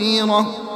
المغفرة